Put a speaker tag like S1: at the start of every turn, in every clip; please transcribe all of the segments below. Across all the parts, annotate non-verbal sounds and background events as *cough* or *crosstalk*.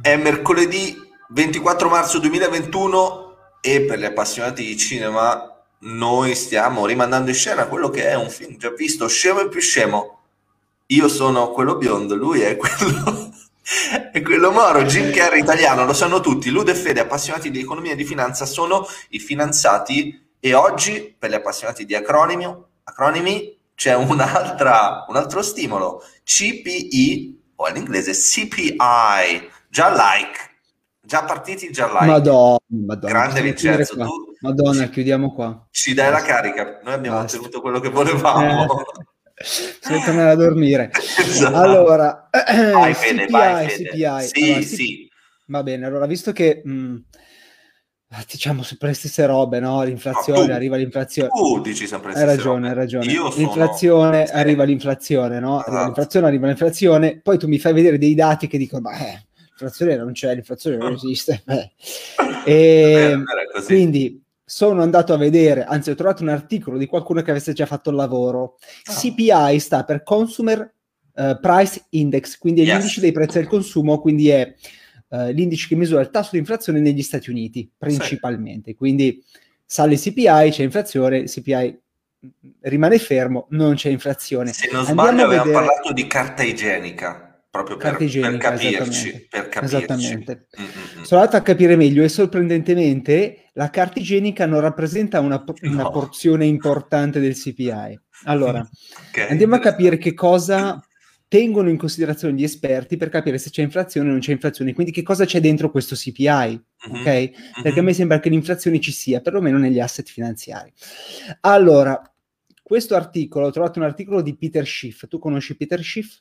S1: È mercoledì 24 marzo 2021 e per gli appassionati di cinema noi stiamo rimandando in scena quello che è un film già visto, scemo e più scemo. Io sono quello biondo, lui è quello, *laughs* è quello moro, Jim Carrey italiano, lo sanno tutti. Lude e Fede, appassionati di economia e di finanza, sono i finanziati e oggi per gli appassionati di acronimi, acronimi c'è un altro stimolo, CPI o all'inglese CPI Già like. Già partiti, già like.
S2: Madonna, Madonna.
S1: Grande Vincenzo, tu
S2: Madonna, ci, chiudiamo qua.
S1: Ci dai la carica. Noi abbiamo Basta. ottenuto quello che volevamo.
S2: Eh, se tornare a dormire. *laughs* esatto. Allora,
S1: vai, CPI, vai, Fede. CPI.
S2: Sì, allora, sì. Va bene, allora, visto che... Mh, mm, diciamo sempre le stesse robe, no? L'inflazione, no, tu, arriva l'inflazione.
S1: Tu dici sempre
S2: le stesse Hai ragione, robe. hai ragione. Io l'inflazione, sono... arriva l'inflazione, no? Arriva esatto. l'inflazione, arriva l'inflazione, poi tu mi fai vedere dei dati che dicono, ma eh, l'inflazione non c'è, l'inflazione non esiste. Eh. *laughs* E quindi sono andato a vedere, anzi ho trovato un articolo di qualcuno che avesse già fatto il lavoro. Oh. Ah. CPI sta per Consumer uh, Price Index, quindi è yes. l'indice dei prezzi al consumo, quindi è uh, l'indice che misura il tasso di inflazione negli Stati Uniti principalmente. Sì. Quindi sale il CPI, c'è inflazione, il CPI rimane fermo, non c'è inflazione.
S1: Se non sbaglio avevamo vedere... parlato di carta igienica proprio per, per capirci. Per capirci. Esattamente.
S2: Mm-hmm. Sono andato a capire meglio e sorprendentemente la carta igienica non rappresenta una, una no. porzione importante del CPI. Allora, *laughs* okay. andiamo a capire che cosa tengono in considerazione gli esperti per capire se c'è inflazione o non c'è inflazione, quindi che cosa c'è dentro questo CPI, mm-hmm. ok? Perché mm-hmm. a me sembra che l'inflazione ci sia, perlomeno negli asset finanziari. Allora, questo articolo, ho trovato un articolo di Peter Schiff, tu conosci Peter Schiff?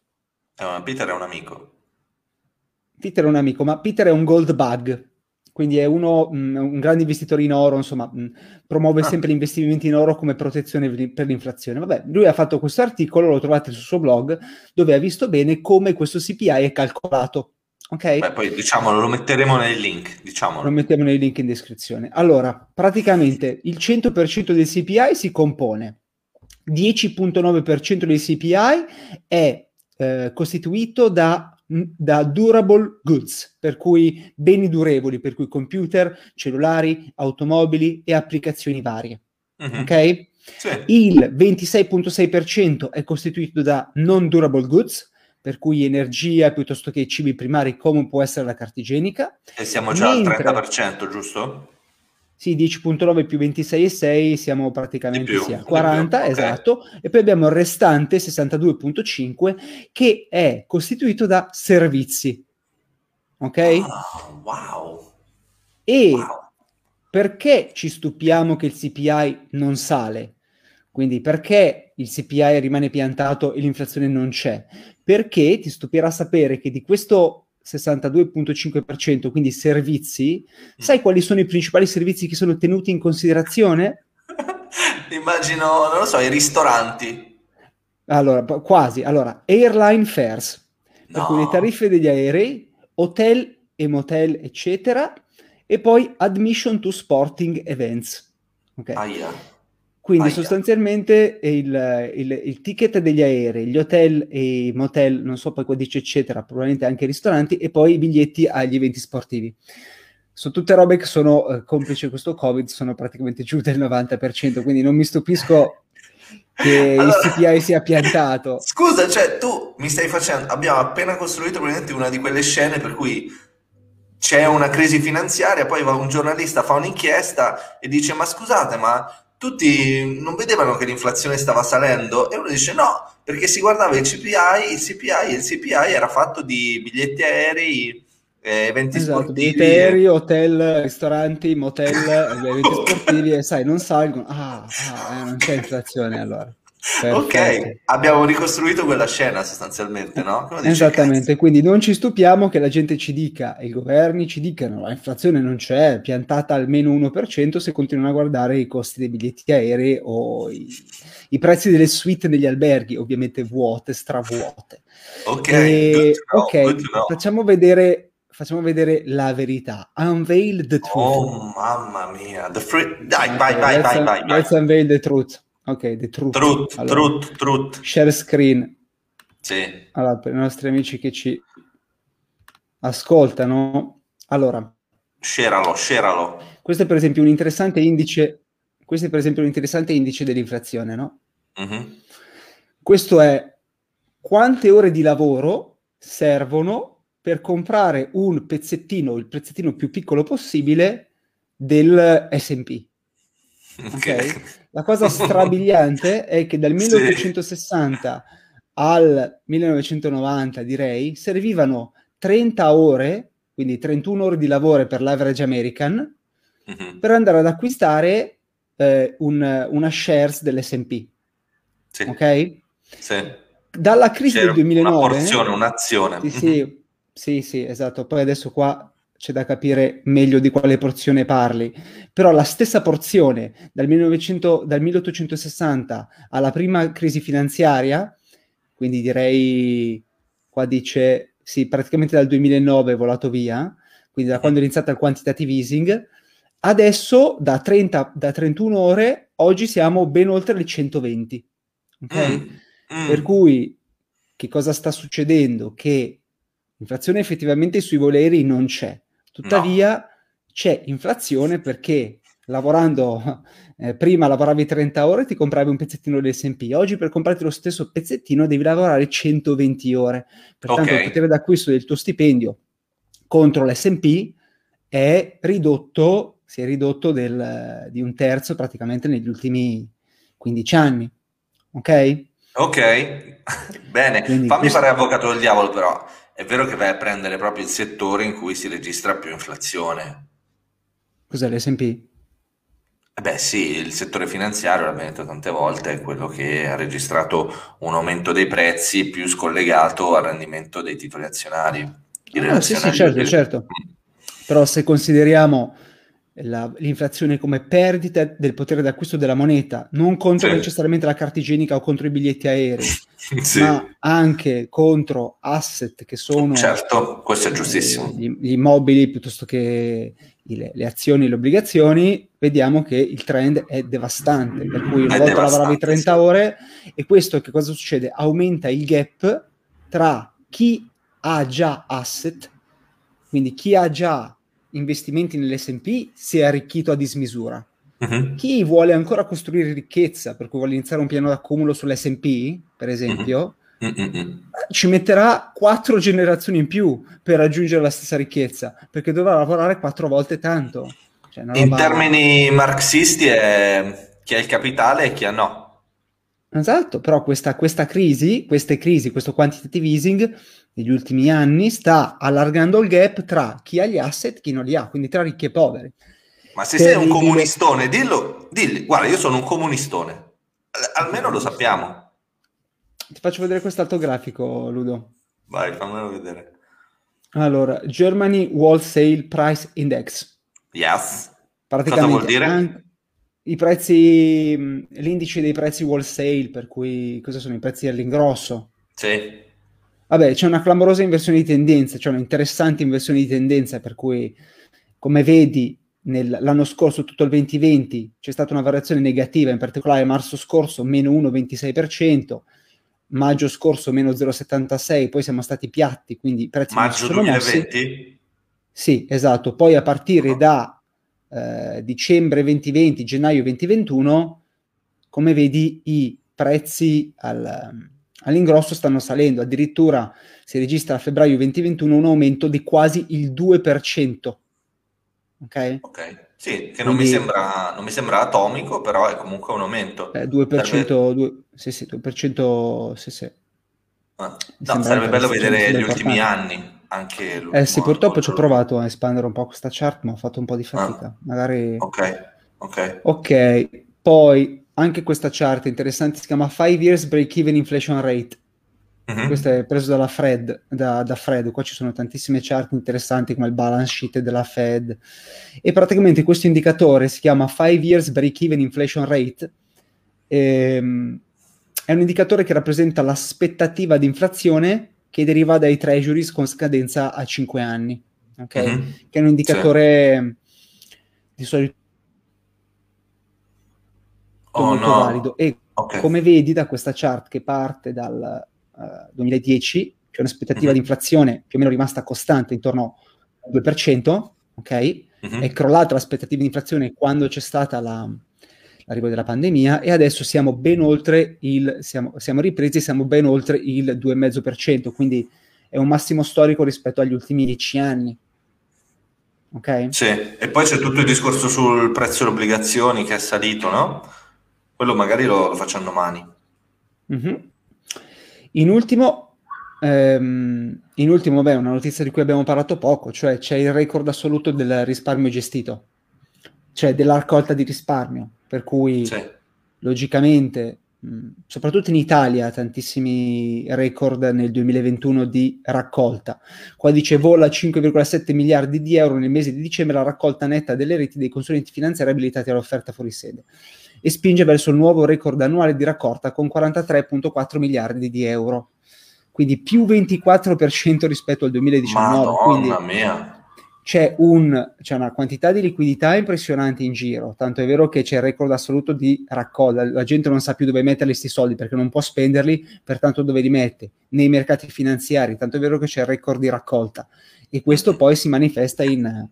S1: Uh, Peter è un amico.
S2: Peter è un amico, ma Peter è un gold bug, quindi è uno, mh, mm, un grande investitore in oro, insomma, mh, mm, promuove ah. sempre gli investimenti in oro come protezione per l'inflazione. Vabbè, lui ha fatto questo articolo, lo trovate sul suo blog, dove ha visto bene come questo CPI è calcolato. Ok?
S1: Beh, poi diciamolo, lo metteremo nei link. Diciamolo.
S2: Lo mettiamo nei link in descrizione. Allora, praticamente il 100% del CPI si compone 10.9% del CPI è eh, costituito da, da, durable goods, per cui beni durevoli, per cui computer, cellulari, automobili e applicazioni varie. Mm-hmm. Ok? Sì. Il 26.6% è costituito da non durable goods, per cui energia piuttosto che cibi primari come può essere la carta igienica.
S1: E siamo già mentre... al 30%, giusto?
S2: Sì, 10.9 più 26,6 siamo praticamente più, sì, a 40, più, esatto, okay. e poi abbiamo il restante 62.5 che è costituito da servizi. Ok?
S1: Oh, wow.
S2: E wow. perché ci stupiamo che il CPI non sale? Quindi perché il CPI rimane piantato e l'inflazione non c'è? Perché ti stupirà sapere che di questo 62.5%, quindi servizi, mm. sai quali sono i principali servizi che sono tenuti in considerazione? *laughs*
S1: Immagino, non lo so, i ristoranti.
S2: Allora, quasi. Allora, airline fares, no. per cui le tariffe degli aerei, hotel e motel, eccetera, e poi admission to sporting events.
S1: Ok. Aia.
S2: Quindi Aia. sostanzialmente il, il, il, ticket degli aerei, gli hotel e i motel, non so poi qua dice eccetera, probabilmente anche i ristoranti e poi i biglietti agli eventi sportivi. Sono tutte robe che sono, eh, complice questo Covid, sono praticamente giù del 90%, quindi non mi stupisco che *laughs* allora, il CPI sia piantato.
S1: Scusa, cioè tu mi stai facendo, abbiamo appena costruito probabilmente una di quelle scene per cui c'è una crisi finanziaria, poi va un giornalista, fa un'inchiesta e dice ma scusate, ma tutti non vedevano che l'inflazione stava salendo e uno dice no, perché si guardava il CPI, il CPI, il CPI era fatto di biglietti aerei, eh, eventi esatto, sportivi.
S2: Biglietti aerei, hotel, ristoranti, motel, eventi sportivi e sai, non salgono. Ah, ah eh, non c'è inflazione allora.
S1: Perfetto. Ok, abbiamo ricostruito quella scena sostanzialmente, no?
S2: Esattamente, quindi non ci stupiamo che la gente ci dica, i governi ci dicano la inflazione non c'è, è piantata almeno 1% se continuano a guardare i costi dei biglietti aerei o i, i prezzi delle suite degli alberghi, ovviamente vuote, stravuote.
S1: Ok, e, know,
S2: okay facciamo vedere facciamo vedere la verità. Unveil the truth.
S1: Oh mamma mia, the free... dai, vai, vai, vai, vai.
S2: Let's unveil the truth. Ok, The Truth.
S1: Truth, allora, truth, truth.
S2: Share screen.
S1: Sì.
S2: Allora, per i nostri amici che ci... ascoltano. Allora,
S1: sceralo, sceralo.
S2: Questo è per esempio un interessante indice, questo è per esempio un interessante indice dell'inflazione, no? Mm-hmm. Questo è quante ore di lavoro servono per comprare un pezzettino, il pezzettino più piccolo possibile del S&P. *laughs* Okay. La cosa *laughs* strabiliante è che dal 1860 sì. al 1990, direi, servivano 30 ore, quindi 31 ore di lavoro per l'average American, mm-hmm. per andare ad acquistare eh, un, una shares dell'S&P. Sì. Ok?
S1: Sì.
S2: Dalla crisi C'era del 2009...
S1: Una porzione, un'azione.
S2: Sì, sì, mm-hmm. sì, sì, esatto. Poi adesso qua c'è da capire meglio di quale porzione parli, però la stessa porzione dal, 1900, dal 1860 alla prima crisi finanziaria, quindi direi, qua dice, sì, praticamente dal 2009 è volato via, quindi da quando è iniziato il quantitative easing, adesso da, 30, da 31 ore, oggi siamo ben oltre le 120, ok? Mm, mm. Per cui, che cosa sta succedendo? Che l'inflazione effettivamente sui voleri non c'è, Tuttavia no. c'è inflazione perché lavorando *laughs* eh, prima lavoravi 30 ore e ti compravi un pezzettino dell'S&P, oggi per comprarti lo stesso pezzettino devi lavorare 120 ore. Pertanto okay. il potere d'acquisto del tuo stipendio contro l'S&P è ridotto, si è ridotto del, di un terzo praticamente negli ultimi 15 anni. Ok?
S1: Ok, *laughs* bene. Quindi Fammi questo... fare avvocato del diavolo però. È vero che vai a prendere proprio il settore in cui si registra più inflazione.
S2: Cos'è l'S&P?
S1: Eh beh sì, il settore finanziario, l'abbiamo detto tante volte, è quello che ha registrato un aumento dei prezzi più scollegato al rendimento dei titoli azionari.
S2: Ah, sì, sì, certo, certo. Però se consideriamo la, l'inflazione come perdita del potere d'acquisto della moneta, non contro sì. necessariamente la carta igienica o contro i biglietti aerei, *laughs* sì. ma anche contro asset che sono
S1: certo, questo è giustissimo.
S2: Eh, gli, gli, immobili piuttosto che le, le, azioni e le obbligazioni, vediamo che il trend è devastante. Per cui una è volta lavoravi 30 sì. ore e questo che cosa succede? Aumenta il gap tra chi ha già asset, quindi chi ha già investimenti nell'SP si è arricchito a dismisura. Uh-huh. Chi vuole ancora costruire ricchezza, per cui vuole iniziare un piano d'accumulo sull'SP, per esempio, uh-huh. ci metterà quattro generazioni in più per raggiungere la stessa ricchezza, perché dovrà lavorare quattro volte tanto.
S1: Cioè, in termini marxisti è chi ha il capitale e chi ha no.
S2: Esatto, però questa, questa crisi, queste crisi, questo quantitative easing negli ultimi anni sta allargando il gap tra chi ha gli asset e chi non li ha, quindi tra ricchi e poveri.
S1: Ma se sei un comunistone, dillo, dilli, guarda, io sono un comunistone, almeno lo sappiamo.
S2: Ti faccio vedere quest'altro grafico, Ludo.
S1: Vai, fammelo vedere.
S2: Allora, Germany Wholesale Price Index.
S1: Yes.
S2: Praticamente Cosa vuol dire? I prezzi, l'indice dei prezzi wholesale, per cui cosa sono i prezzi all'ingrosso?
S1: Sì.
S2: Vabbè, c'è una clamorosa inversione di tendenza, c'è un'interessante inversione di tendenza, per cui, come vedi, nel, l'anno scorso, tutto il 2020, c'è stata una variazione negativa, in particolare marzo scorso meno 1,26%, maggio scorso meno 0,76%, poi siamo stati piatti, quindi i prezzi
S1: Maggio 2020?
S2: Sì, esatto. Poi a partire oh. da eh, dicembre 2020, gennaio 2021, come vedi, i prezzi al all'ingrosso stanno salendo, addirittura si registra a febbraio 2021 un aumento di quasi il 2%. Ok?
S1: Ok, sì, che non, Quindi, mi sembra, non mi sembra atomico, però è comunque un aumento.
S2: Eh, 2%, 2, sì, sì, 2%, sì, sì.
S1: Ah, no, sarebbe bello vedere gli ultimi anni. Anche
S2: eh sì, purtroppo ci ho provato a espandere un po' questa chart, ma ho fatto un po' di fatica. Ah. Magari...
S1: Ok, ok.
S2: Ok, poi anche questa chart interessante, si chiama 5 Years Break-Even Inflation Rate. Uh-huh. Questo è preso dalla Fred, da, da, Fred, qua ci sono tantissime chart interessanti come il balance sheet della Fed e praticamente questo indicatore si chiama 5 Years Break-Even Inflation Rate ehm, è un indicatore che rappresenta l'aspettativa di inflazione che deriva dai treasuries con scadenza a 5 anni, ok? Uh-huh. Che è un indicatore sì. di solito oh, molto no. valido. E okay. come vedi da questa chart che parte dal uh, eh, 2010, c'è un'aspettativa mm-hmm. di inflazione più o meno rimasta costante intorno al 2%, ok? Mm-hmm. È crollata l'aspettativa di inflazione quando c'è stata la, l'arrivo della pandemia e adesso siamo ben oltre il, siamo, siamo ripresi, siamo ben oltre il 2,5%, quindi è un massimo storico rispetto agli ultimi dieci anni.
S1: Ok? Sì, e poi c'è tutto il discorso sul prezzo delle obbligazioni che è salito, no? Quello magari lo, lo facciamo domani.
S2: Mm-hmm. In ultimo, ehm, in ultimo, beh, una notizia di cui abbiamo parlato poco, cioè c'è il record assoluto del risparmio gestito, cioè della raccolta di risparmio, per cui sì. logicamente soprattutto in Italia, tantissimi record nel 2021 di raccolta. Qua dice vola 5,7 miliardi di euro nel mese di dicembre la raccolta netta delle reti dei consulenti finanziari abilitati all'offerta fuori sede e spinge verso il nuovo record annuale di raccolta con 43,4 miliardi di euro. Quindi più 24% rispetto al 2019. Madonna quindi,
S1: mia!
S2: C'è, un, c'è, una quantità di liquidità impressionante in giro, tanto è vero che c'è il record assoluto di raccolta, la gente non sa più dove mettere questi soldi perché non può spenderli, pertanto dove li mette? Nei mercati finanziari, tanto è vero che c'è il record di raccolta e questo poi si manifesta in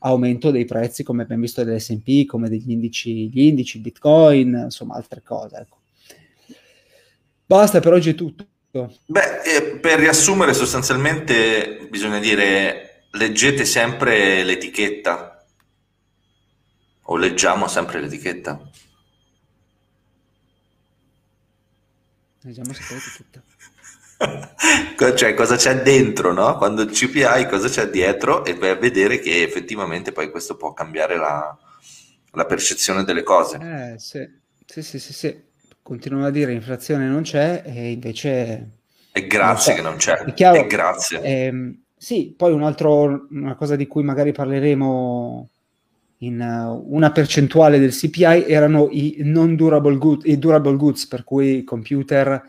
S2: aumento dei prezzi come abbiamo visto dell'S&P, come degli indici, gli indici, Bitcoin, insomma altre cose. Ecco. Basta, per oggi è tutto.
S1: Beh, eh, per riassumere sostanzialmente bisogna dire leggete sempre l'etichetta o leggiamo sempre l'etichetta.
S2: Leggiamo sempre l'etichetta. *laughs*
S1: cioè cosa c'è dentro, no? Quando il CPI cosa c'è dietro e vai a vedere che effettivamente poi questo può cambiare la, la percezione delle cose.
S2: Eh sì, sì, sì, sì, sì. Continuano a dire inflazione non c'è e invece...
S1: E grazie non che non c'è. È chiaro, e grazie.
S2: Ehm, sì, poi un altro, una cosa di cui magari parleremo in uh, una percentuale del CPI erano i non durable goods, i durable goods, per cui computer,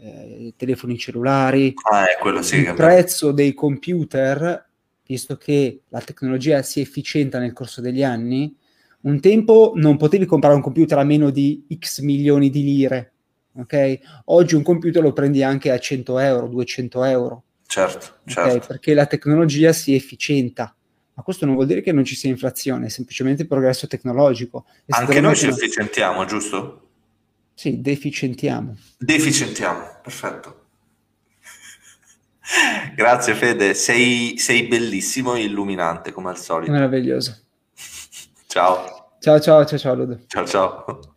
S2: eh, telefoni cellulari.
S1: Ah, è quello sì.
S2: Il prezzo dei computer, visto che la tecnologia si efficienta nel corso degli anni, un tempo non potevi comprare un computer a meno di X milioni di lire, ok? Oggi un computer lo prendi anche a 100 euro, 200 euro.
S1: Certo, certo. Okay,
S2: perché la tecnologia si efficienta. Ma questo non vuol dire che non ci sia inflazione, è semplicemente progresso tecnologico.
S1: E Anche noi ci efficientiamo, giusto?
S2: Sì, deficientiamo.
S1: Deficientiamo, perfetto. Grazie Fede, sei, sei bellissimo e illuminante come al solito.
S2: Meraviglioso.
S1: ciao.
S2: Ciao ciao ciao ciao Ludo.
S1: Ciao ciao.